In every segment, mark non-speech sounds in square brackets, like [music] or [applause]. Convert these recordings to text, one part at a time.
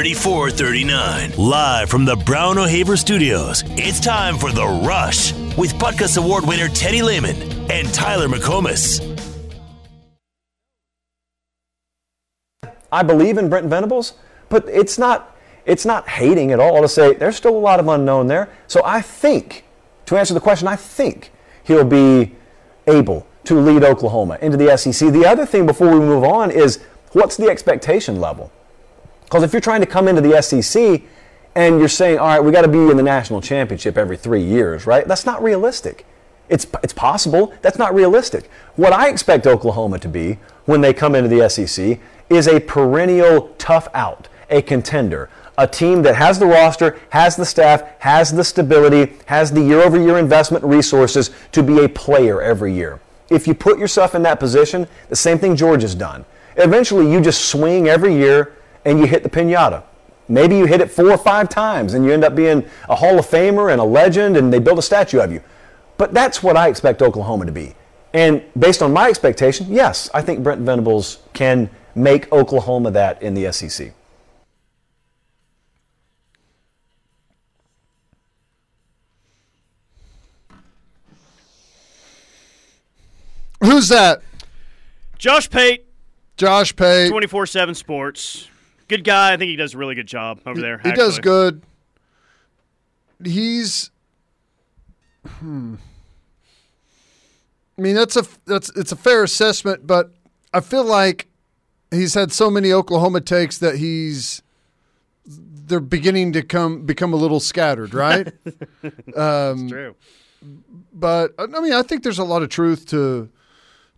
3439. Live from the Brown O'Haver Studios, it's time for The Rush with Butkus Award winner Teddy Lehman and Tyler McComas. I believe in Brent Venables, but it's not it's not hating at all to say there's still a lot of unknown there. So I think, to answer the question, I think he'll be able to lead Oklahoma into the SEC. The other thing before we move on is what's the expectation level? Because if you're trying to come into the SEC and you're saying, all right, we got to be in the national championship every three years, right? That's not realistic. It's, it's possible. That's not realistic. What I expect Oklahoma to be when they come into the SEC is a perennial tough out, a contender, a team that has the roster, has the staff, has the stability, has the year over year investment resources to be a player every year. If you put yourself in that position, the same thing Georgia's done. Eventually, you just swing every year and you hit the pinata. Maybe you hit it four or five times and you end up being a Hall of Famer and a legend and they build a statue of you. But that's what I expect Oklahoma to be. And based on my expectation, yes, I think Brent Venables can make Oklahoma that in the SEC. Who's that? Josh Pate, Josh Pate. 24 7 Sports. Good guy. I think he does a really good job over there. He does good. He's. Hmm. I mean, that's a that's it's a fair assessment, but I feel like he's had so many Oklahoma takes that he's they're beginning to come become a little scattered, right? [laughs] um, true. But I mean, I think there's a lot of truth to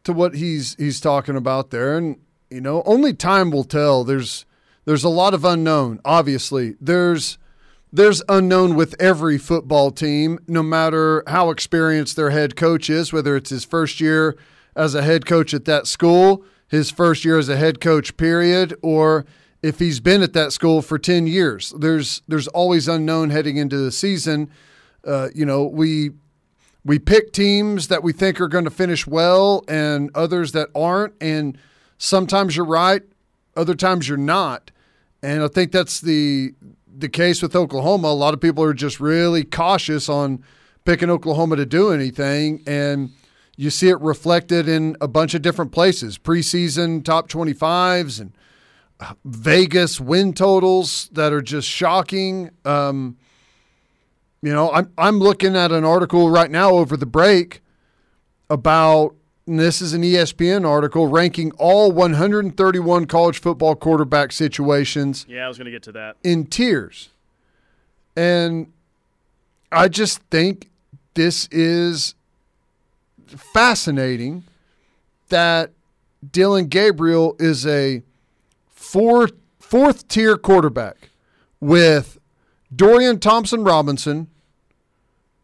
to what he's he's talking about there, and you know, only time will tell. There's there's a lot of unknown. Obviously, there's there's unknown with every football team, no matter how experienced their head coach is, whether it's his first year as a head coach at that school, his first year as a head coach, period, or if he's been at that school for 10 years. There's there's always unknown heading into the season. Uh, you know, we we pick teams that we think are going to finish well and others that aren't and sometimes you're right, other times you're not. And I think that's the the case with Oklahoma. A lot of people are just really cautious on picking Oklahoma to do anything and you see it reflected in a bunch of different places. Preseason top 25s and uh, Vegas win totals that are just shocking. Um, you know, I'm I'm looking at an article right now over the break about this is an ESPN article ranking all 131 college football quarterback situations. Yeah, I was going to get to that. In tiers. And I just think this is fascinating that Dillon Gabriel is a fourth fourth tier quarterback with Dorian Thompson Robinson,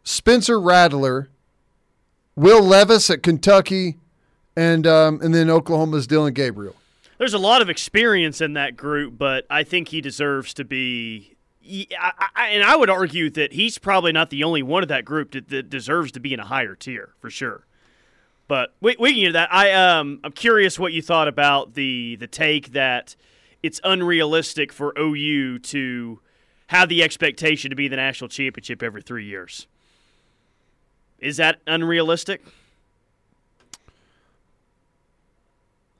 Spencer Rattler, Will Levis at Kentucky, and um, and then Oklahoma's Dillon Gabriel. There's a lot of experience in that group, but I think he deserves to be. I, I, and I would argue that he's probably not the only one of that group that, that deserves to be in a higher tier for sure. But we, we can get that. I um I'm curious what you thought about the the take that it's unrealistic for OU to have the expectation to be the national championship every three years. Is that unrealistic?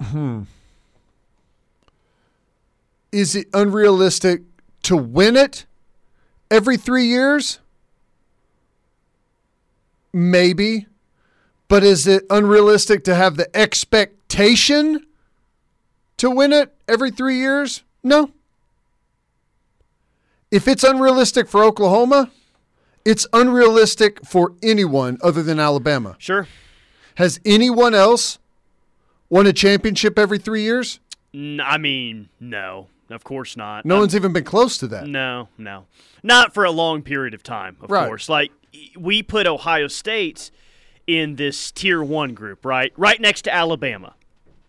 Hmm. Is it unrealistic to win it every three years? Maybe. But is it unrealistic to have the expectation to win it every three years? No. If it's unrealistic for Oklahoma, it's unrealistic for anyone other than Alabama. Sure. Has anyone else won a championship every three years? I mean, no, of course not. No um, one's even been close to that. No, no, not for a long period of time. Of right. course, like we put Ohio State in this tier one group, right, right next to Alabama.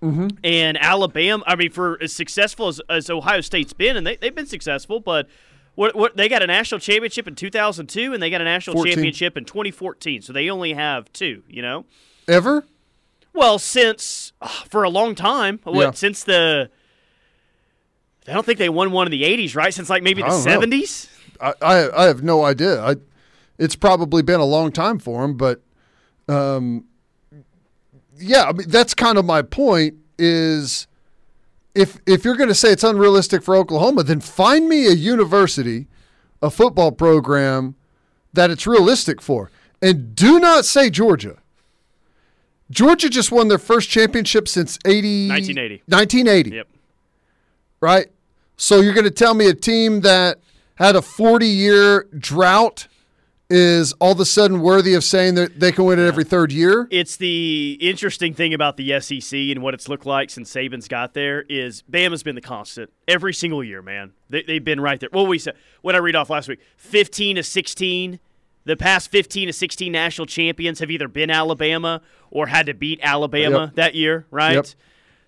Mm-hmm. And Alabama, I mean, for as successful as, as Ohio State's been, and they, they've been successful, but what, what they got a national championship in 2002 and they got a national 14. championship in 2014. So they only have two, you know? Ever? Well, since uh, for a long time, what, yeah. since the I don't think they won one in the '80s, right? Since like maybe the I '70s. I, I I have no idea. I, it's probably been a long time for them, but um, yeah, I mean that's kind of my point. Is if if you're going to say it's unrealistic for Oklahoma, then find me a university, a football program that it's realistic for, and do not say Georgia. Georgia just won their first championship since 80, 1980. 1980 Yep. right? So you're going to tell me a team that had a 40 year drought is all of a sudden worthy of saying that they can win it every third year? It's the interesting thing about the SEC and what it's looked like since Saban's got there is Bama's been the constant every single year, man. They, they've been right there. What we said, what I read off last week, 15 to 16. The past 15 to 16 national champions have either been Alabama or had to beat Alabama Yep. that year, right? Yep.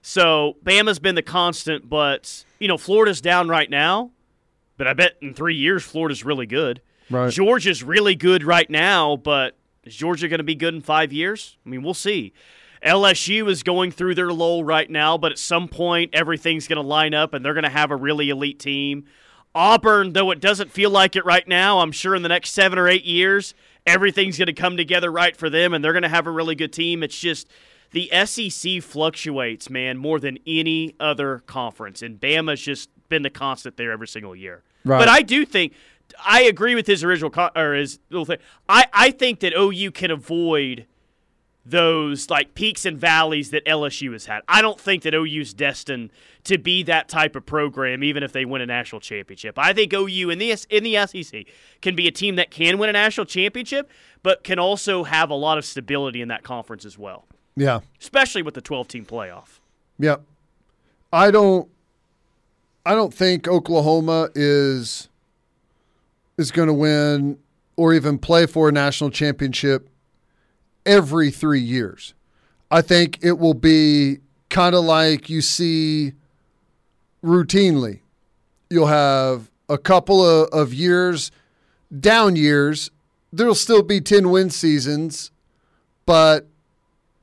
So Bama's been the constant, but you know Florida's down right now. But I bet in three years Florida's really good. Right. Georgia's really good right now, but is Georgia going to be good in five years? I mean, we'll see. LSU is going through their lull right now, but at some point everything's going to line up and they're going to have a really elite team. Auburn, though it doesn't feel like it right now, I'm sure in the next seven or eight years everything's going to come together right for them and they're going to have a really good team. It's just the SEC fluctuates, man, more than any other conference, and Bama's just been the constant there every single year. Right. But I do think I agree with his original or his little thing. I I think that OU can avoid those like peaks and valleys that LSU has had. I don't think that OU's destined to be that type of program, even if they win a national championship. I think OU in the in the SEC can be a team that can win a national championship, but can also have a lot of stability in that conference as well, Yeah. especially with the twelve team playoff. Yep. I don't I don't think Oklahoma is is going to win or even play for a national championship every 3 years. I think it will be kind of like you see routinely. You'll have a couple of, of years, down years. There'll still be 10 win seasons, but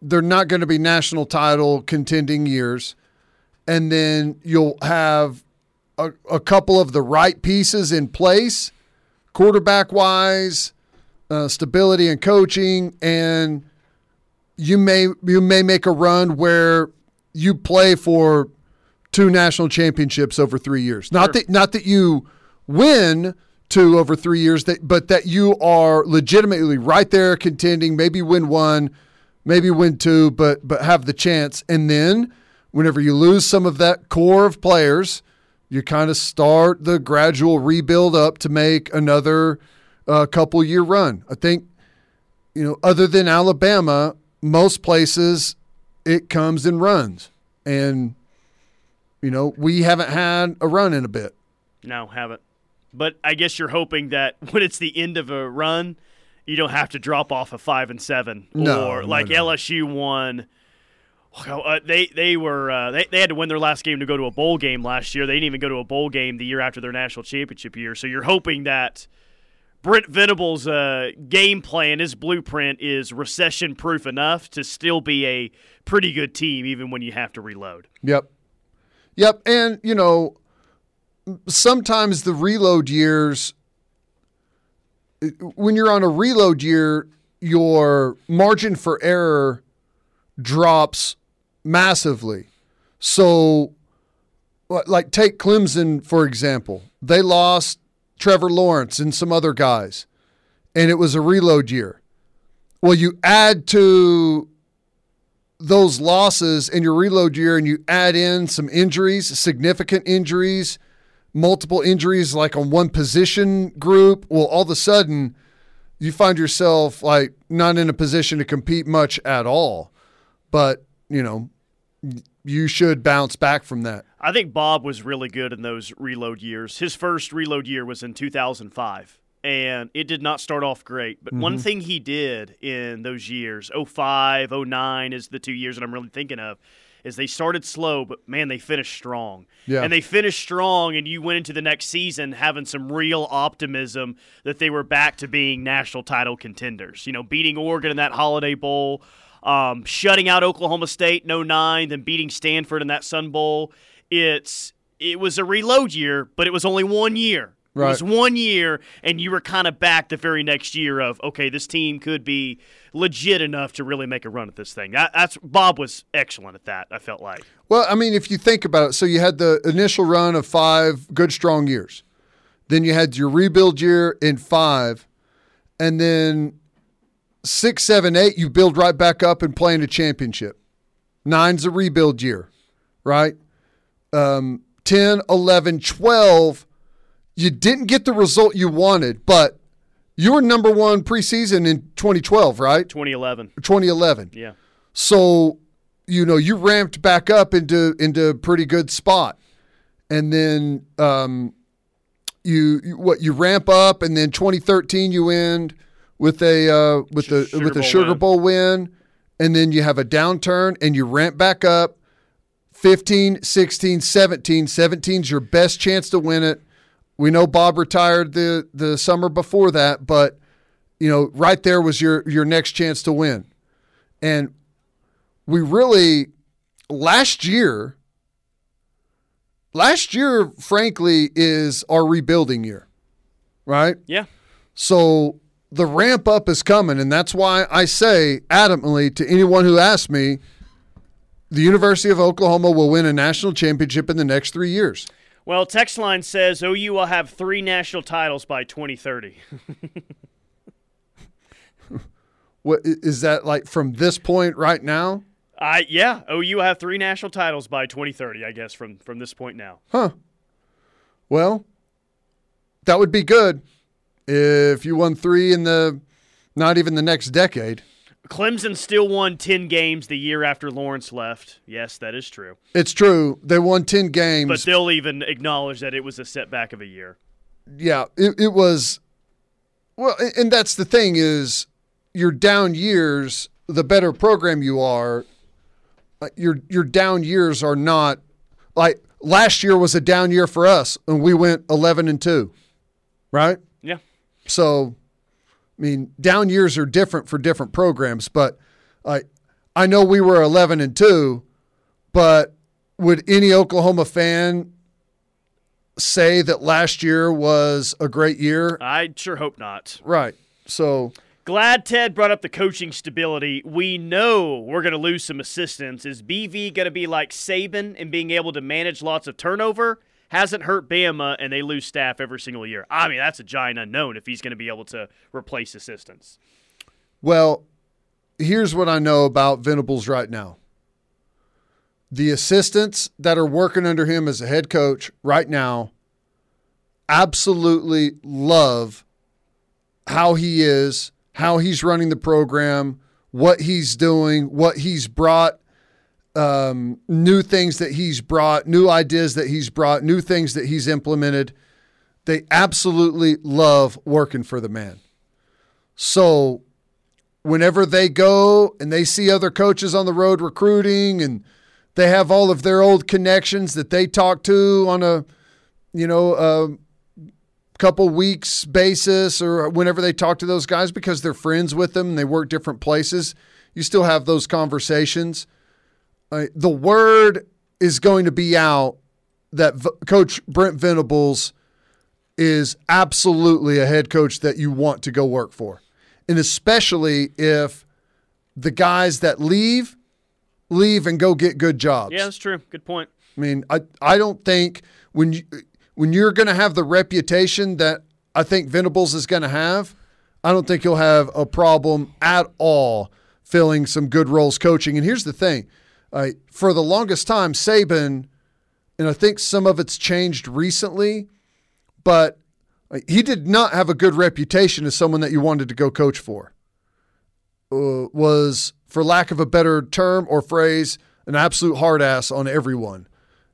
they're not going to be national title contending years. And then you'll have a, a couple of the right pieces in place, quarterback wise, uh, stability and coaching, and you may you may make a run where you play for two national championships over three years. Not that not that you win two over three years, that but that you are legitimately right there contending. Maybe win one, maybe win two, but but have the chance. And then whenever you lose some of that core of players, you kind of start the gradual rebuild up to make another uh, couple year run. I think you know, other than Alabama, most places it comes and runs. And, you know, we haven't had a run in a bit. No, haven't. But I guess you're hoping that [laughs] when it's the end of a run, you don't have to drop off a five and seven, No, or no, like no. LSU won. Uh, they they were uh, they they had to win their last game to go to a bowl game last year. They didn't even go to a bowl game the year after their national championship year. So you're hoping that Brent Venables' uh, game plan, his blueprint, is recession proof enough to still be a pretty good team, even when you have to reload. Yep. Yep. And, you know, sometimes the reload years, when you're on a reload year, your margin for error drops massively. So, like, take Clemson, for example. They lost Trevor Lawrence and some other guys, and it was a reload year. Well, you add to those losses in your reload year and you add in some injuries, significant injuries, multiple injuries like on one position group, well, all of a sudden you find yourself like not in a position to compete much at all. But, you know, you should bounce back from that. I think Bob was really good in those reload years. His first reload year was in 2005, and it did not start off great. But Mm-hmm. one thing he did in those years, 05, 09 is the two years that I'm really thinking of, is they started slow, but man, they finished strong. Yeah. And they finished strong, and you went into the next season having some real optimism that they were back to being national title contenders. You know, beating Oregon in that Holiday Bowl, um, shutting out Oklahoma State in 09, then beating Stanford in that Sun Bowl. It's it was a reload year, but it was only one year. It was one year, and you were kind of back the very next year of okay, this team could be legit enough to really make a run at this thing. That, that's Bob was excellent at that. I felt like Well, I mean, if you think about it, so you had the initial run of five good, strong years. Then you had your rebuild year in five. And then six, seven, eight, you build right back up and play in a championship. Nine's a rebuild year, right? Um, 10, 11, 12, you didn't get the result you wanted, but you were number one preseason in 2012, right? 2011. 2011. Yeah. So, you know, you ramped back up into into a pretty good spot, and then um, you, you what you ramp up, and then 2013 you end with a uh, with a Sugar with a Bowl Sugar win. Bowl win, and then you have a downturn, and you ramp back up. 15, 16, 17. 17's your best chance to win it. We know Bob retired the the summer before that, but you know, right there was your your next chance to win. And we really last year last year frankly is our rebuilding year. Right? Yeah. So the ramp up is coming and that's why I say adamantly to anyone who asks me the University of Oklahoma will win a national championship in the next 3 years. Well, text line says OU will have three national titles by 2030. [laughs] What is that like from this point right now? I yeah, OU will have three national titles by 2030. I guess from from this point now. Huh. Well, that would be good if you won 3 in the not even the next decade. Clemson still won 10 games the year after Lawrence left. Yes, that is true. It's true. They won 10 games. But they'll even acknowledge that it was a setback of a year. yeah, it, it was. Well, and that's the thing is, your down years, the better program you are, uh, your your down years are not like last year was a down year for us, and we went eleven and two, right? So, I mean, down years are different for different programs, but I I know we were 11 and 2, but would any Oklahoma fan say that last year was a great year? I sure hope not. Right. So, Glad Ted brought up the coaching stability. We know we're going to lose some assistants. Is BV going to be like Saban and being able to manage lots of turnover? Hasn't hurt Bama, and they lose staff every single year. I mean, that's a giant unknown if he's going to be able to replace assistants. well, here's what I know about Venables right now. The assistants that are working under him as a head coach right now absolutely love how he is, how he's running the program, what he's doing, what he's brought, um, new things that he's brought, new ideas that he's brought, new things that he's implemented. They absolutely love working for the man. So, whenever they go and they see other coaches on the road recruiting and they have all of their old connections that they talk to on a, you know, a couple weeks basis or whenever they talk to those guys because they're friends with them and they work different places, you still have those conversations. Uh, the word is going to be out that v- Coach Brent Venables is absolutely a head coach that you want to go work for. And especially if the guys that leave, leave and go get good jobs. Yeah, that's true. Good point. I mean, I I don't think when you when you're going to have the reputation that I think Venables is going to have, I don't think you'll have a problem at all filling some good roles coaching. And here's the thing: uh, for the longest time, Saban, and I think some of it's changed recently, but uh, he did not have a good reputation as someone that you wanted to go coach for. Uh, was, for lack of a better term or phrase, an absolute hard ass on everyone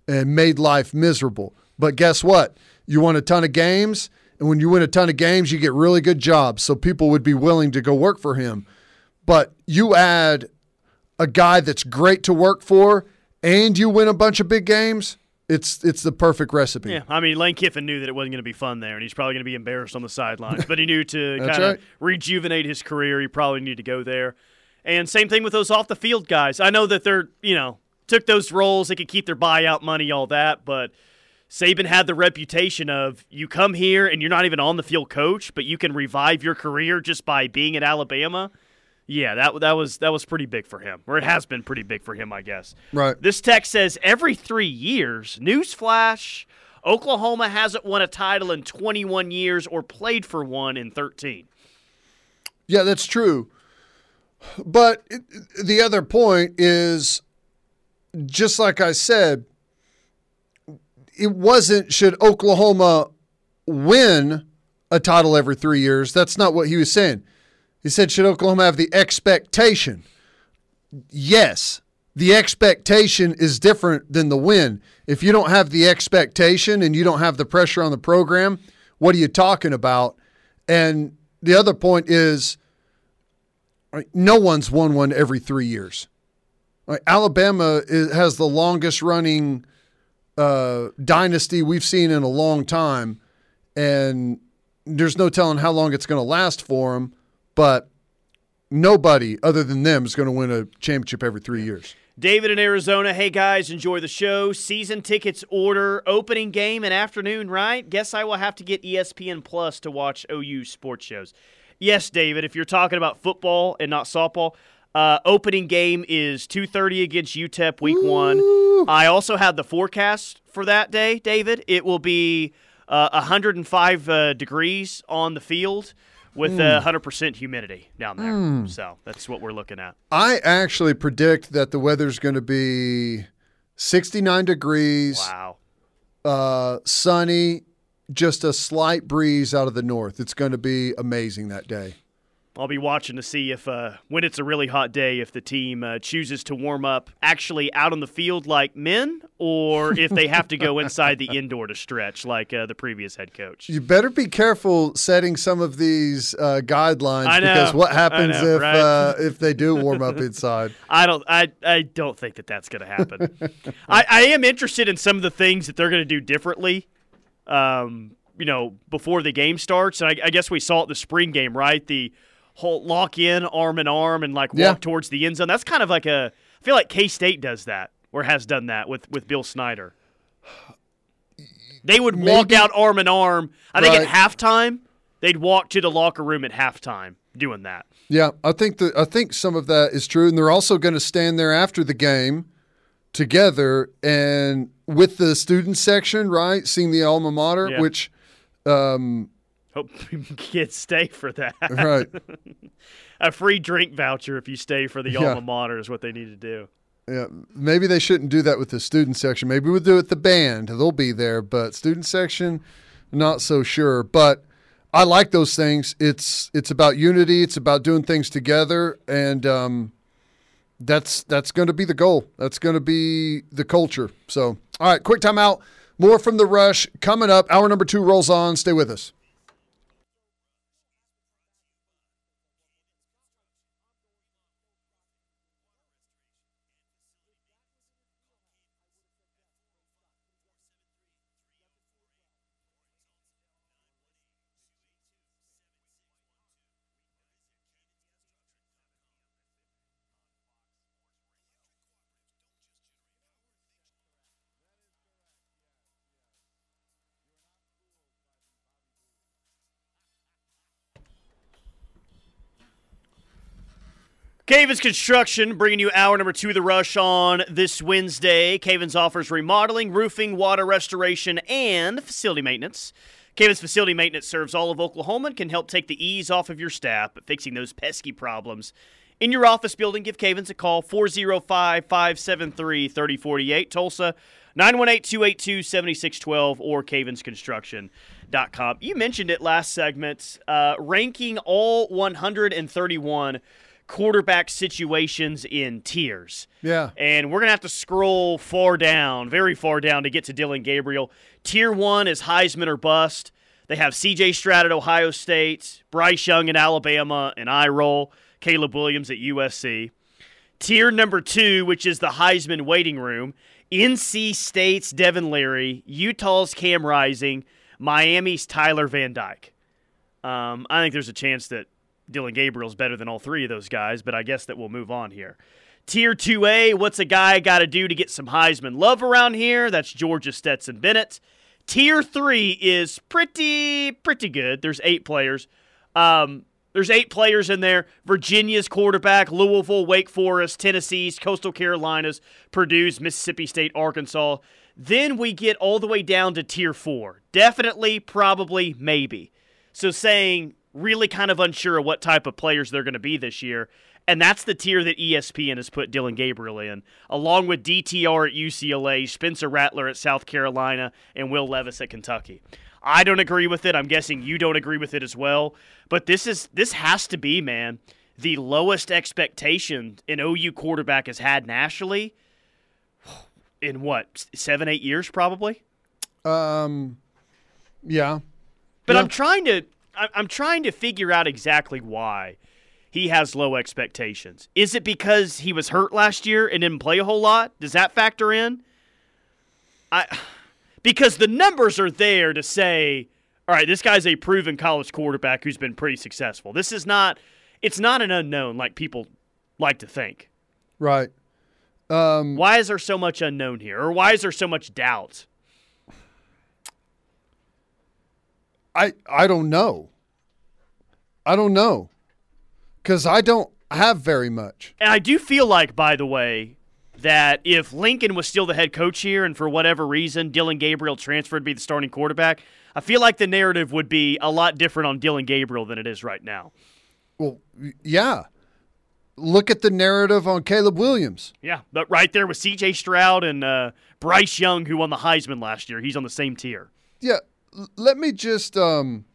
and made life miserable. But guess what? You won a ton of games, and when you win a ton of games, you get really good jobs. So people would be willing to go work for him. But you add a guy that's great to work for, and you win a bunch of big games. It's it's the perfect recipe. Yeah, I mean, Lane Kiffin knew that it wasn't going to be fun there, and he's probably going to be embarrassed on the sidelines. [laughs] but he knew to kind of right. rejuvenate his career, he probably needed to go there. And same thing with those off the field guys. I know that they're, you know, took those roles, they could keep their buyout money, all that, but Saban had the reputation of you come here and you're not even on the field coach, but you can revive your career just by being at Alabama. Yeah, that that was that was pretty big for him, or it has been pretty big for him, I guess. Right. This text says every three years. Newsflash: Oklahoma hasn't won a title in 21 years or played for one in 13. Yeah, that's true. But it, the other point is just like I said, it wasn't should Oklahoma win a title every three years. That's not what he was saying. He said, should Oklahoma have the expectation? Yes, the expectation is different than the win. If you don't have the expectation and you don't have the pressure on the program, what are you talking about? And the other point is no one's won one every three years. Alabama has the longest running uh, dynasty we've seen in a long time, and there's no telling how long it's going to last for them but nobody other than them is going to win a championship every three years. David in Arizona. Hey guys, enjoy the show. Season tickets order, opening game and afternoon, right? Guess I will have to get ESPN Plus to watch OU sports shows. Yes, David, if you're talking about football and not softball, uh, opening game is 2:30 against UTEP week Ooh. 1. I also have the forecast for that day, David. It will be uh, 105 uh, degrees on the field with mm. 100% humidity down there. Mm. So that's what we're looking at. I actually predict that the weather's going to be 69 degrees. Wow. Uh, sunny, just a slight breeze out of the north. It's going to be amazing that day. I'll be watching to see if, uh, when it's a really hot day, if the team uh, chooses to warm up actually out on the field like men, or [laughs] if they have to go inside the indoor to stretch like uh, the previous head coach. You better be careful setting some of these uh, guidelines because what happens know, if right? Uh, if they do warm up inside? [laughs] I don't. I I don't think that that's going to happen. [laughs] I, I am interested in some of the things that they're going to do differently. Um, you know, before the game starts, and I, I guess we saw it the spring game, right? The whole lock in arm in arm and like walk yeah. towards the end zone. That's kind of like a. I feel like K State does that or has done that with with Bill Snyder. They would Maybe. walk out arm in arm. I think right. at halftime, they'd walk to the locker room at halftime doing that. Yeah, I think that I think some of that is true, and they're also going to stand there after the game together and with the student section, right, seeing the alma mater, yeah. which um, Hope [laughs] kids stay for that. Right. [laughs] a free drink voucher if you stay for the yeah. alma mater is what they need to do. Yeah, maybe they shouldn't do that with the student section. Maybe we'll do it with the band. They'll be there, but student section, not so sure. But I like those things. It's it's about unity. It's about doing things together, and um, that's that's going to be the goal. That's going to be the culture. So, all right, quick timeout. More from the rush coming up. Hour number two rolls on. Stay with us. Cavens Construction bringing you hour number two of the rush on this Wednesday. Cavens offers remodeling, roofing, water restoration, and facility maintenance. Cavens Facility Maintenance serves all of Oklahoma and can help take the ease off of your staff at fixing those pesky problems. In your office building, give Cavens a call 405 573 3048. Tulsa 918 282 7612 or cavensconstruction.com. You mentioned it last segment, uh, ranking all 131 quarterback situations in tiers. Yeah. And we're going to have to scroll far down, very far down to get to Dillon Gabriel. Tier one is Heisman or bust. They have CJ Stroud at Ohio State, Bryce Young at Alabama, and I roll, Caleb Williams at USC. Tier number two, which is the Heisman waiting room, NC State's Devin Leary, Utah's Cam Rising, Miami's Tyler Van Dyke. Um, I think there's a chance that Dillon Gabriel's better than all three of those guys, but I guess that we'll move on here. Tier 2A, what's a guy got to do to get some Heisman love around here? That's Georgia Stetson Bennett. Tier three is pretty pretty good. There's eight players. Um, there's eight players in there. Virginia's quarterback, Louisville, Wake Forest, Tennessee's, Coastal Carolinas, Purdue's, Mississippi State, Arkansas. Then we get all the way down to tier four. Definitely, probably, maybe. So saying really kind of unsure of what type of players they're going to be this year. And that's the tier that ESPN has put Dillon Gabriel in, along with DTR at UCLA, Spencer Rattler at South Carolina, and Will Levis at Kentucky. I don't agree with it. I'm guessing you don't agree with it as well. But this is this has to be, man, the lowest expectation an OU quarterback has had nationally in what seven, eight years, probably. Um, yeah. But Yeah. I'm trying to I'm trying to figure out exactly why he has low expectations. Is it because he was hurt last year and didn't play a whole lot? Does that factor in? I because the numbers are there to say, all right, this guy's a proven college quarterback who's been pretty successful. This is not it's not an unknown like people like to think. Right. Um, Why is there so much unknown here? Or why is there so much doubt? I I don't know. I don't know. Cuz I don't have very much. And I do feel like, by the way, that if Lincoln was still the head coach here and for whatever reason Dillon Gabriel transferred to be the starting quarterback, I feel like the narrative would be a lot different on Dillon Gabriel than it is right now. Well, yeah. Look at the narrative on Caleb Williams. Yeah, but right there with C.J. Stroud and uh, Bryce Young, who won the Heisman last year, he's on the same tier. Yeah, let me just um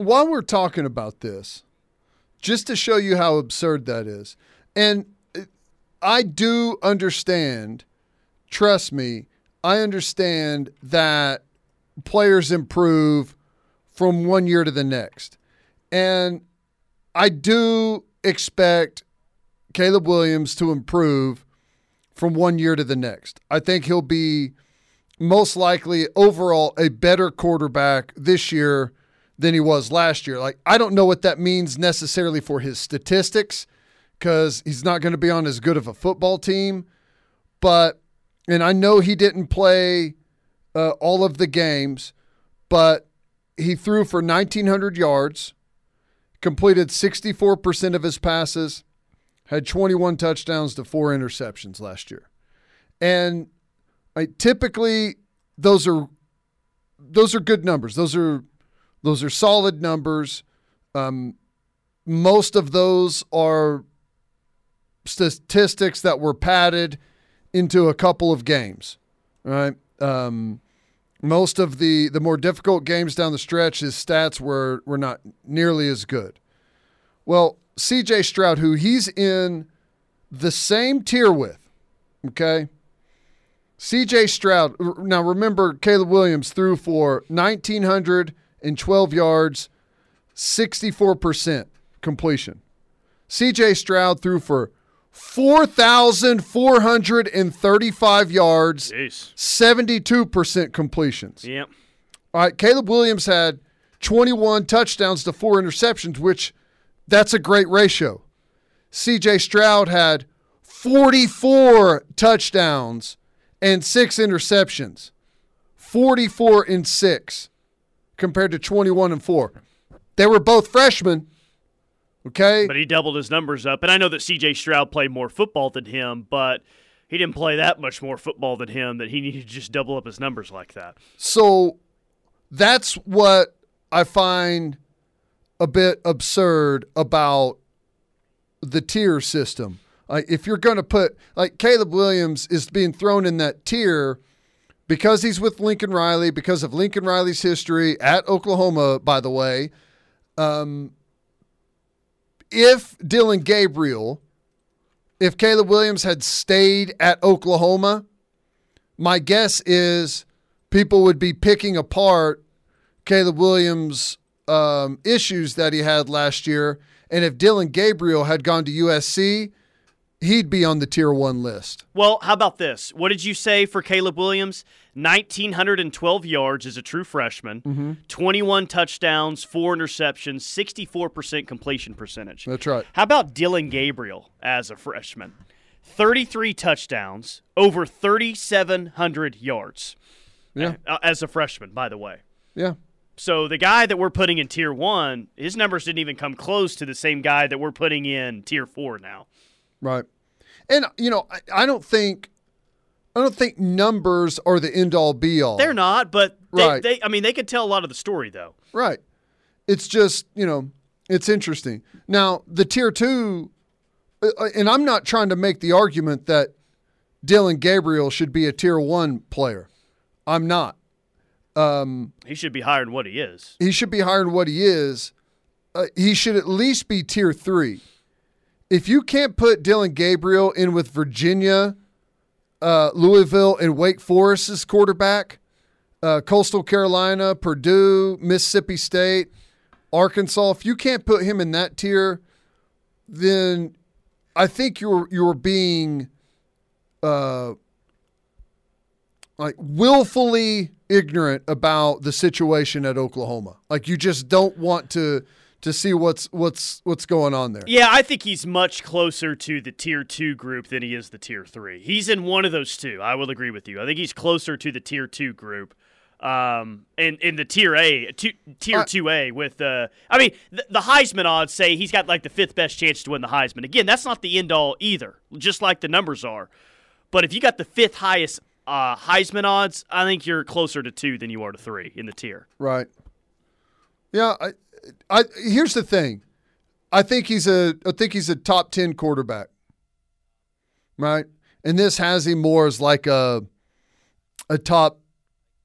while we're talking about this, just to show you how absurd that is. And uh, I do understand, trust me, I understand that players improve from one year to the next. And I do expect Caleb Williams to improve from one year to the next. I think he'll be most likely overall a better quarterback this year than he was last year. Like I don't know what that means necessarily for his statistics cuz he's not going to be on as good of a football team, but and I know he didn't play uh, all of the games, but he threw for 1900 yards, completed 64% of his passes, had 21 touchdowns to 4 interceptions last year. And I, typically those are those are good numbers. Those are those are solid numbers. Um, most of those are statistics that were padded into a couple of games. Right. Um, most of the the more difficult games down the stretch, his stats were were not nearly as good. Well, C.J. Stroud, who he's in the same tier with, okay. CJ Stroud, now remember, Caleb Williams threw for 1,912 yards, 64% completion. CJ Stroud threw for 4,435 yards, Jeez. 72% completions. Yep. All right, Caleb Williams had 21 touchdowns to four interceptions, which that's a great ratio. CJ Stroud had 44 touchdowns and six interceptions. 44 and 6 compared to 21 and 4. They were both freshmen. Okay? But he doubled his numbers up. And I know that C.J. Stroud played more football than him, but he didn't play that much more football than him that he needed to just double up his numbers like that. So that's what I find a bit absurd about the tier system. Like if you're going to put like Caleb Williams is being thrown in that tier because he's with Lincoln Riley because of Lincoln Riley's history at Oklahoma by the way. Um if Dillon Gabriel if Caleb Williams had stayed at Oklahoma, my guess is people would be picking apart Caleb Williams' um, issues that he had last year. And if Dillon Gabriel had gone to USC, he'd be on the tier one list. Well, how about this? What did you say for Caleb Williams? 1,912 yards as a true freshman, 21 touchdowns, four interceptions, 64% completion percentage. That's right. How about Dillon Gabriel as a freshman? 33 touchdowns, over 3,700 yards. Yeah. uh, as a freshman, by the way. Yeah. So the guy that we're putting in tier one, his numbers didn't even come close to the same guy that we're putting in tier four now. Right. And you know, I, I don't think I don't think numbers are the end all be all. They're not, but they, Right. they I mean, they could tell a lot of the story though. Right. It's just, you know, it's interesting. Now, the tier two, uh, uh, and I'm not trying to make the argument that Dillon Gabriel should be a tier one player. I'm not. He should be higher than what he is. He should be higher than what he is. Uh, he should at least be tier three. If you can't put Dillon Gabriel in with Virginia, uh, Louisville, and Wake Forest's quarterback, uh, Coastal Carolina, Purdue, Mississippi State, Arkansas, if you can't put him in that tier, then I think you're you're being uh, like willfully ignorant about the situation at Oklahoma. Like you just don't want to to see what's what's what's going on there. Yeah, I think he's much closer to the tier two group than he is the tier three. He's in one of those two. I will agree with you. I think he's closer to the tier two group. Um, and in the tier A, two, tier two A with uh, I mean, the, the Heisman odds say he's got like the fifth best chance to win the Heisman. Again, that's not the end all either, just like the numbers are. But if you got the fifth highest uh, Heisman odds, I think you're closer to two than you are to three in the tier. Right. Yeah, I, I here's the thing. I think he's a I think he's a top 10 quarterback. Right? And this has him more as like a a top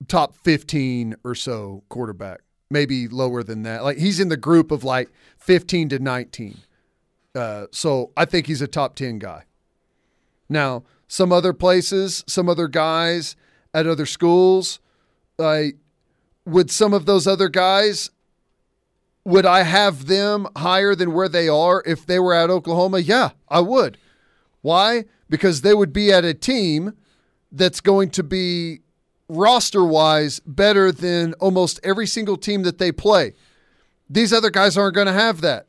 top 15 or so quarterback. Maybe lower than that. Like he's in the group of like 15 to 19. Uh, so I think he's a top 10 guy. Now, some other places, some other guys at other schools, like would some of those other guys would I have them higher than where they are if they were at Oklahoma? Yeah, I would. Why? Because they would be at a team that's going to be roster wise better than almost every single team that they play. These other guys aren't going to have that.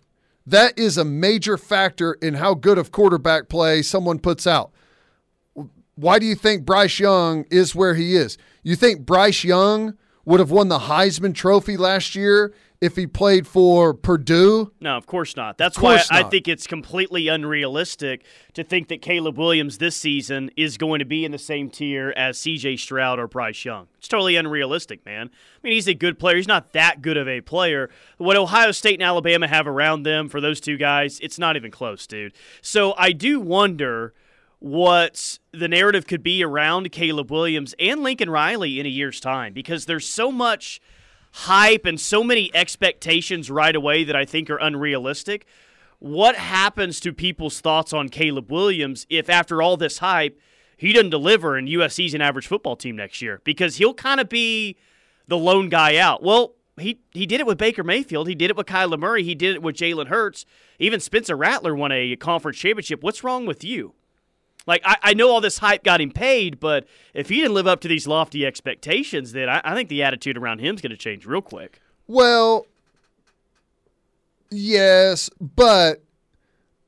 That is a major factor in how good of quarterback play someone puts out. Why do you think Bryce Young is where he is? You think Bryce Young would have won the Heisman Trophy last year if he played for Purdue? No, of course not. That's course why I not. think it's completely unrealistic to think that Caleb Williams this season is going to be in the same tier as CJ Stroud or Bryce Young. It's totally unrealistic, man. I mean, he's a good player. He's not that good of a player. What Ohio State and Alabama have around them for those two guys, it's not even close, dude. So I do wonder what the narrative could be around Caleb Williams and Lincoln Riley in a year's time because there's so much hype and so many expectations right away that I think are unrealistic. What happens to people's thoughts on Caleb Williams if, after all this hype, he doesn't deliver and USC's an average football team next year? Because he'll kind of be the lone guy out. Well, he he did it with Baker Mayfield. He did it with Kyler Murray. He did it with Jalen Hurts. Even Spencer Rattler won a conference championship. What's wrong with you? Like I, I know all this hype got him paid, but if he didn't live up to these lofty expectations, then I, I think the attitude around him is going to change real quick. Well, yes, but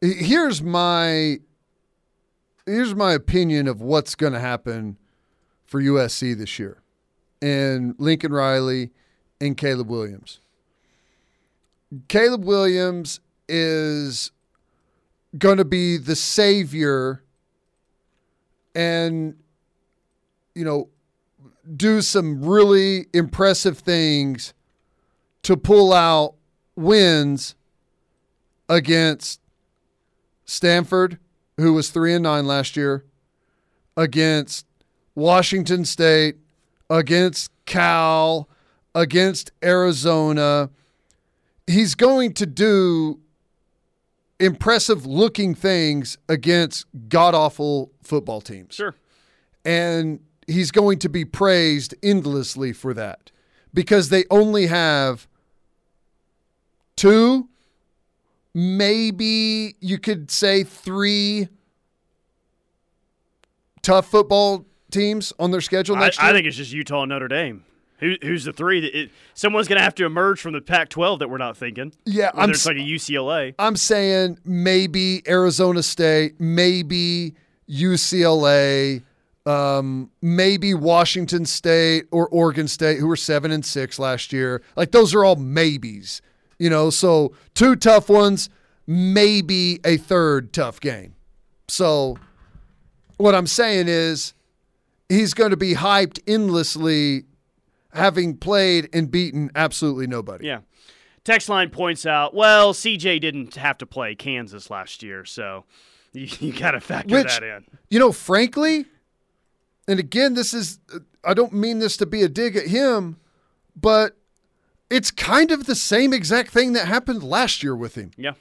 here's my here's my opinion of what's going to happen for USC this year and Lincoln Riley and Caleb Williams. Caleb Williams is going to be the savior and you know do some really impressive things to pull out wins against Stanford, who was 3 and 9 last year, against Washington State, against Cal, against Arizona. He's going to do impressive looking things against god awful football teams Sure. and he's going to be praised endlessly for that because they only have two maybe you could say three tough football teams on their schedule I, next year I think it's just Utah and Notre Dame. Who, who's the three? That it, someone's going to have to emerge from the Pac-12 that we're not thinking. Yeah, I'm it's like a UCLA. I'm saying maybe Arizona State, maybe UCLA, um, maybe Washington State or Oregon State, who were seven and six last year. Like those are all maybes, you know. So two tough ones, maybe a third tough game. So what I'm saying is he's going to be hyped endlessly, having played and beaten absolutely nobody. Yeah. Text line points out, well, CJ didn't have to play Kansas last year, so you, [laughs] you got to factor Which, that in. You know, frankly, and again, this is, I don't mean this to be a dig at him, but it's kind of the same exact thing that happened last year with him. Yeah.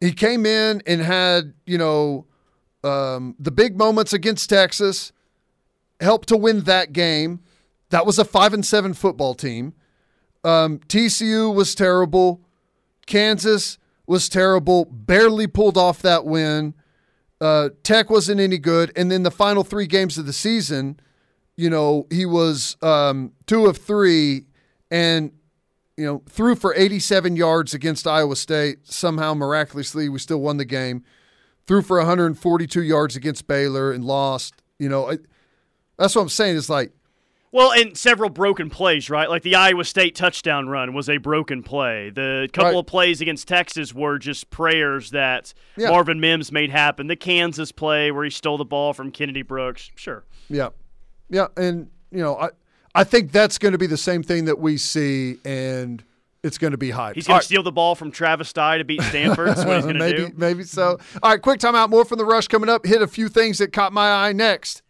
He came in and had, you know, um, the big moments against Texas, helped to win that game. That was a five and seven football team. Um, TCU was terrible. Kansas was terrible. Barely pulled off that win. Uh, Tech wasn't any good. And then the final three games of the season, you know, he was um, two of three and, you know, threw for 87 yards against Iowa State. Somehow, miraculously, we still won the game. Threw for 142 yards against Baylor and lost. You know, I, that's what I'm saying. It's like, well, and several broken plays, right? Like the Iowa State touchdown run was a broken play. The couple Right. of plays against Texas were just prayers that Yeah. Marvin Mims made happen. The Kansas play where he stole the ball from Kennedy Brooks, sure. Yeah, yeah, and you know, I I think that's going to be the same thing that we see, and it's going to be hype. He's going to steal the ball from Travis Dye to beat Stanford. That's what he's going [laughs] to maybe do. maybe so. All right, quick timeout. More from the rush coming up. Hit a few things that caught my eye next.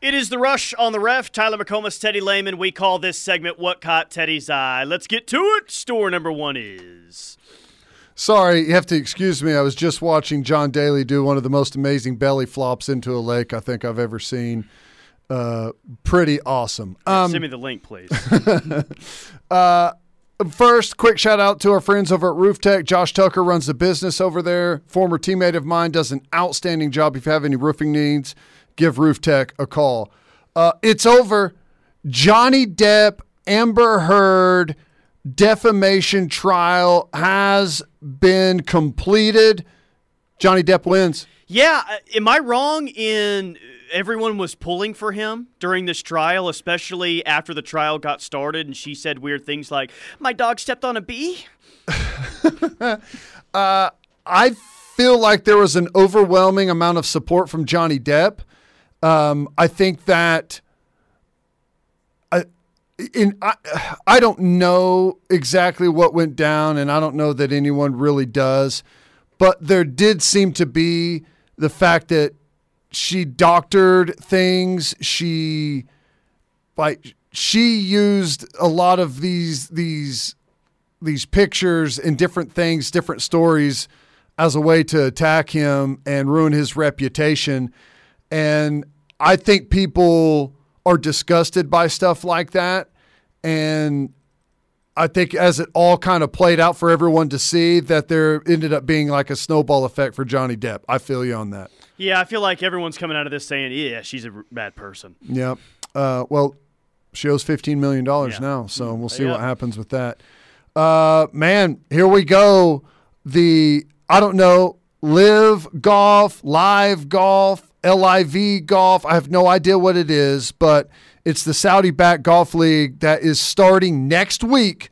It is the rush on the ref. Tyler McComas, Teddy Lehman. We call this segment "What Caught Teddy's Eye." Let's get to it. Store number one is. Sorry, you have to excuse me. I was just watching John Daly do one of the most amazing belly flops into a lake I think I've ever seen. Uh, pretty awesome. Um, Send me the link, please. [laughs] uh, First, quick shout out to our friends over at Roof Tech. Josh Tucker runs the business over there. Former teammate of mine does an outstanding job. If you have any roofing needs, give Roof Tech a call. Uh, it's over. Johnny Depp, Amber Heard defamation trial has been completed. Johnny Depp wins. Yeah, uh, am I wrong in everyone was pulling for him during this trial, especially after the trial got started and she said weird things like, "My dog stepped on a bee." [laughs] I feel like there was an overwhelming amount of support from Johnny Depp. Um, I think that I, in I, I don't know exactly what went down, and I don't know that anyone really does, but there did seem to be the fact that she doctored things. She like she used a lot of these these these pictures and different things, different stories as a way to attack him and ruin his reputation. And I think people are disgusted by stuff like that. And I think as it all kind of played out for everyone to see, that there ended up being like a snowball effect for Johnny Depp. I feel you on that. Yeah, I feel like everyone's coming out of this saying, "Yeah, she's a bad person." Yep. Uh, well, she owes $15 million Yeah. now, so we'll see Yeah. what happens with that. Uh, man, here we go. The, I don't know, live golf, live golf, LIV golf. I have no idea what it is, but it's the Saudi backed golf league that is starting next week.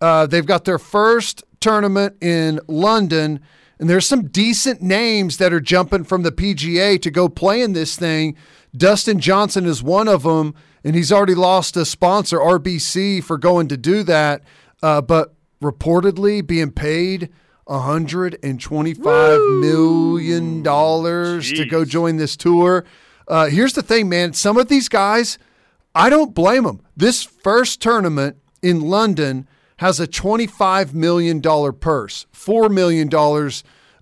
Uh, they've got their first tournament in London, and there's some decent names that are jumping from the PGA to go play in this thing. Dustin Johnson is one of them, and he's already lost a sponsor, RBC, for going to do that. Uh, but reportedly being paid $125 million to go join this tour. Uh, here's the thing, man. Some of these guys, I don't blame them. This first tournament in London has a $25 million purse, $4 million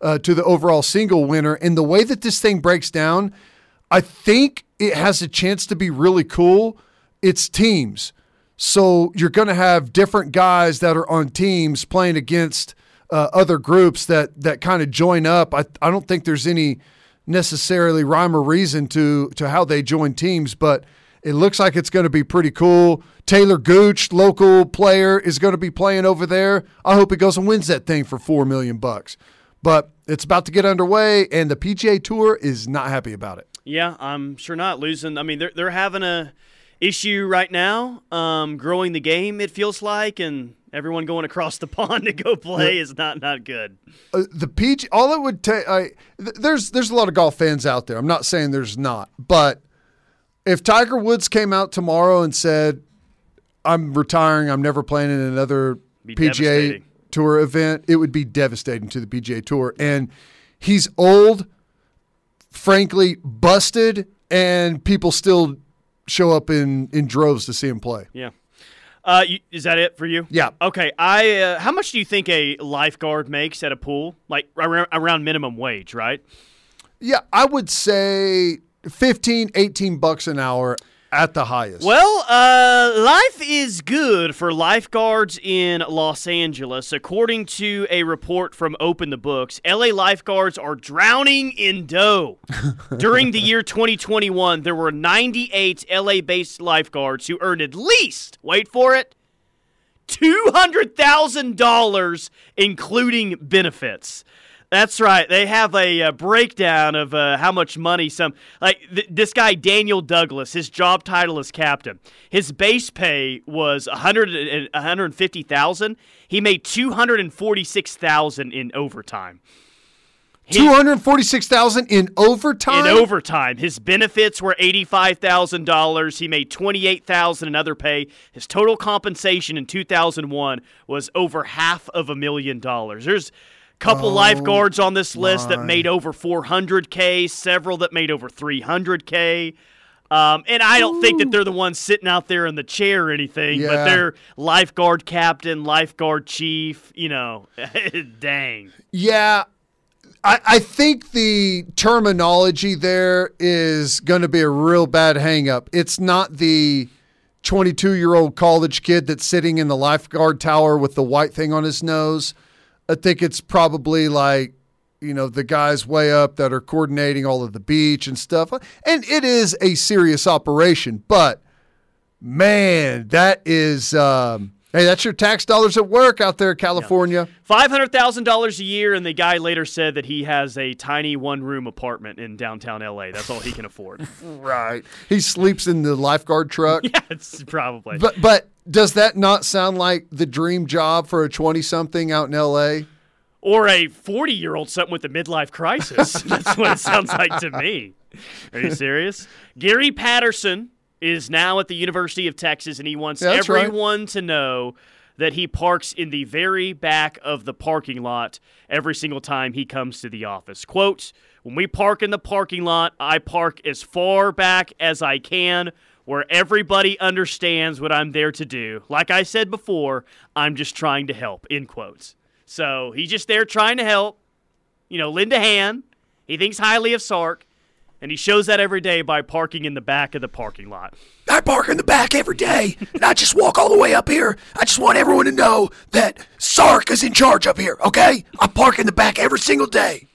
uh, to the overall single winner. And the way that this thing breaks down, I think it has a chance to be really cool. It's teams. So you're going to have different guys that are on teams playing against uh, other groups that that kind of join up. I I don't think there's any necessarily rhyme or reason to to how they join teams, but it looks like it's going to be pretty cool. Taylor Gooch, local player, is going to be playing over there. I hope he goes and wins that thing for four million bucks. But it's about to get underway, and the PGA Tour is not happy about it. Yeah, I'm sure not losing. I mean, they're they're having a issue right now, um, growing the game. It feels like, and everyone going across the pond to go [laughs] play is not not good. Uh, the PG, all it would take. Th- there's there's a lot of golf fans out there. I'm not saying there's not, but if Tiger Woods came out tomorrow and said, "I'm retiring. I'm never playing in another PGA. Tour event," it would be devastating to the PGA Tour. And he's old, frankly, busted, and people still show up in in droves to see him play. Yeah. Uh, you, is that it for you? Yeah. Okay. I. Uh, how much do you think a lifeguard makes at a pool? Like around, around minimum wage, right? Yeah, I would say 15, 18 bucks an hour at the highest. Well, uh, life is good for lifeguards in Los Angeles. According to a report from Open the Books, LA lifeguards are drowning in dough. [laughs] During the year 2021, there were 98 LA based lifeguards who earned at least, wait for it, $200,000, including benefits. That's right. They have a, uh breakdown of uh, how much money some like th- this guy Daniel Douglas. His job title is captain. His base pay was 100 and- 150,000. He made 246,000 in overtime. His- 246,000 in overtime? in overtime. His benefits were eighty-five thousand dollars. He made twenty-eight thousand in other pay. His total compensation in two thousand one was over half of a million dollars. There's couple lifeguards on this list that made over four hundred k. Several that made over three hundred k. Um, and I don't think that they're the ones sitting out there in the chair or anything, but they're lifeguard captain, lifeguard chief. You know, [laughs] dang. Yeah. I, I think the terminology there is going to be a real bad hangup. It's not the 22 year old college kid that's sitting in the lifeguard tower with the white thing on his nose. I think it's probably like, you know, the guys way up that are coordinating all of the beach and stuff. And it is a serious operation, but man, that is, um, hey, that's your tax dollars at work out there, California. Five hundred thousand dollars a year, and the guy later said that he has a tiny one-room apartment in downtown LA. That's all he can afford. [laughs] Right. He sleeps in the lifeguard truck. [laughs] yeah, it's probably. But but does that not sound like the dream job for a 20 something out in LA? or a forty-year-old something with a midlife crisis. [laughs] That's what it sounds like to me. Are you serious? Gary Patterson is now at the University of Texas, and he wants Yeah, that's right. everyone to know that he parks in the very back of the parking lot every single time he comes to the office. Quote, when we park in the parking lot, I park as far back as I can where everybody understands what I'm there to do. Like I said before, I'm just trying to help, end quotes. So he's just there trying to help, you know, lend a hand. He thinks highly of Sark, and he shows that every day by parking in the back of the parking lot. I park in the back every day, and I just walk all the way up here. I just want everyone to know that Sark is in charge up here, okay? I park in the back every single day.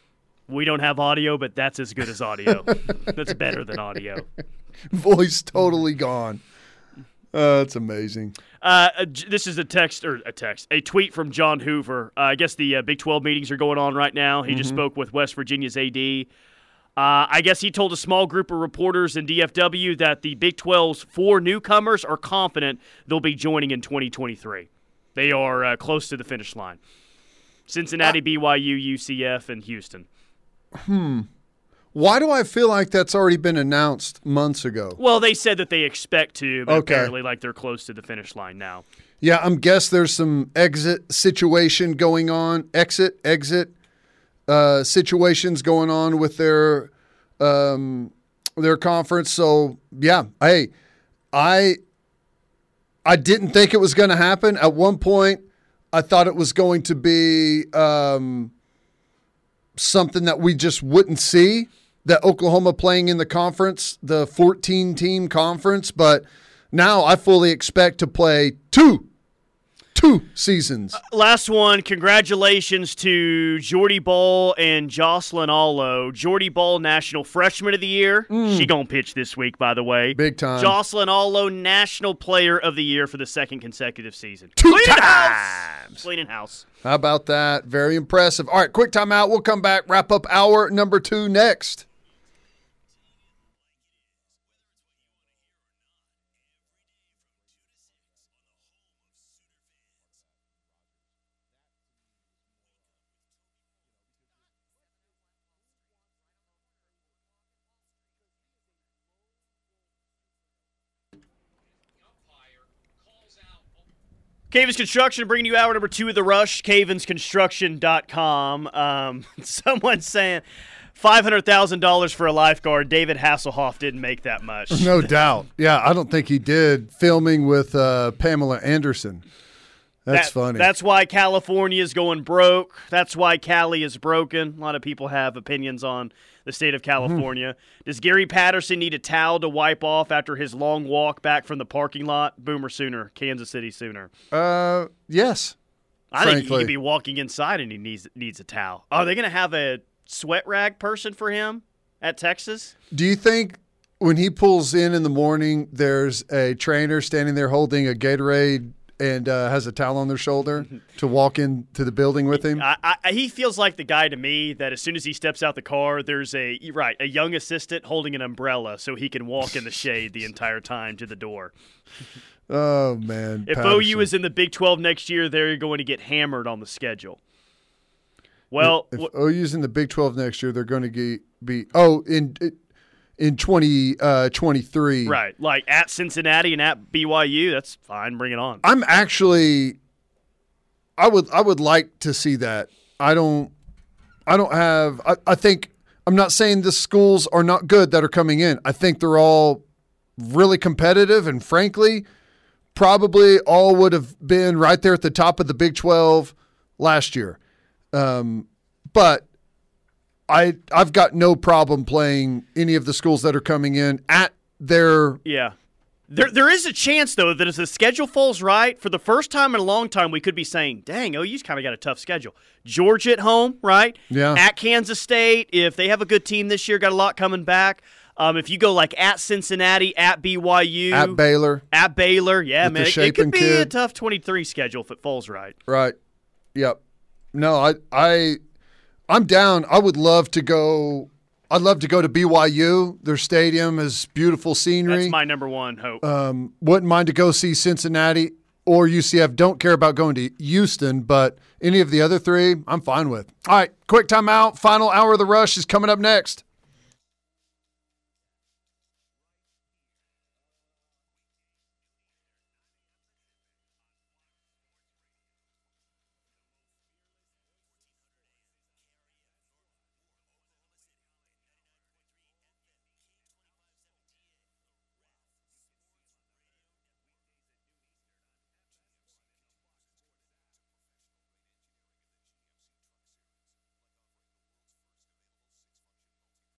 We don't have audio, but that's as good as audio. [laughs] that's better than audio. [laughs] Voice totally gone. Uh, that's amazing. Uh, uh, this is a text or a text, a tweet from John Hoover. Uh, I guess the uh, Big 12 meetings are going on right now. He just spoke with West Virginia's AD. Uh, I guess he told a small group of reporters in DFW that the Big 12's four newcomers are confident they'll be joining in 2023. They are uh, close to the finish line. Cincinnati, BYU, UCF, and Houston. Hmm. Why do I feel like that's already been announced months ago? Well, they said that they expect to, but Okay. apparently, like they're close to the finish line now. Yeah, I'm guess there's some exit situation going on, exit, exit uh, situations going on with their um, their conference. So yeah, hey, I I didn't think it was going to happen. At one point, I thought it was going to be um, something that we just wouldn't see. That Oklahoma playing in the conference, the 14 team conference, but now I fully expect to play two, two seasons. Last one, congratulations to Jordy Bahl and Jocelyn Alo. Jordy Bahl, National Freshman of the Year. She gonna pitch this week, by the way. Mm. Big time. Jocelyn Alo, National Player of the Year for the second consecutive season. Two Cleaning times. house. Cleaning house. How about that? Very impressive. All right, quick timeout. We'll come back, wrap up hour number two next. Cavens Construction bringing you hour number two of the rush, cavensconstruction.com. Um, [laughs] someone saying $500,000 for a lifeguard. David Hasselhoff didn't make that much. [laughs] No doubt. Yeah, I don't think he did. Filming with uh, Pamela Anderson. That's That- funny. That's why California is going broke. That's why Cali is broken. A lot of people have opinions on the state of California. Mm-hmm. Does Gary Patterson need a towel to wipe off after his long walk back from the parking lot? Boomer Sooner, Kansas City Sooner. uh, yes. I think he Frankly. could be walking inside and he needs needs a towel. Are they going to have a sweat rag person for him at Texas? Do you think when he pulls in in the morning, there's a trainer standing there holding a Gatorade and uh, has a towel on their shoulder [laughs] to walk into the building with him? I, I, he feels like the guy to me that as soon as he steps out the car, there's a right a young assistant holding an umbrella so he can walk in the shade the entire time to the door. [laughs] Oh man! If Patterson. OU is in the Big 12 next year, they're going to get hammered on the schedule. Well, if wh- OU's in the Big Twelve next year, they're going to get, be oh in in twenty uh, twenty three. right, like at Cincinnati and at BYU, that's fine. Bring it on. I'm actually, I would I would like to see that. I don't, I don't have. I, I think I'm not saying the schools are not good that are coming in. I think they're all really competitive, and frankly, probably all would have been right there at the top of the Big Twelve last year. Um, but I I've got no problem playing any of the schools that are coming in at their Yeah. There, there is a chance though that if the schedule falls right, for the first time in a long time, we could be saying, "Dang, OU's kind of got a tough schedule." Georgia at home, right? Yeah. At Kansas State, if they have a good team this year, got a lot coming back. Um, if you go like at Cincinnati, at BYU, at Baylor. at Baylor, yeah, With man, it, it could be a tough twenty-three schedule if it falls right. Right. Yep. No, I I I'm down. I would love to go I'd love to go to BYU. Their stadium is beautiful scenery. That's my number one hope. um, wouldn't mind to go see Cincinnati or UCF. Don't care about going to Houston, but any of the other three, I'm fine with. All right, quick timeout. Final hour of the rush is coming up next.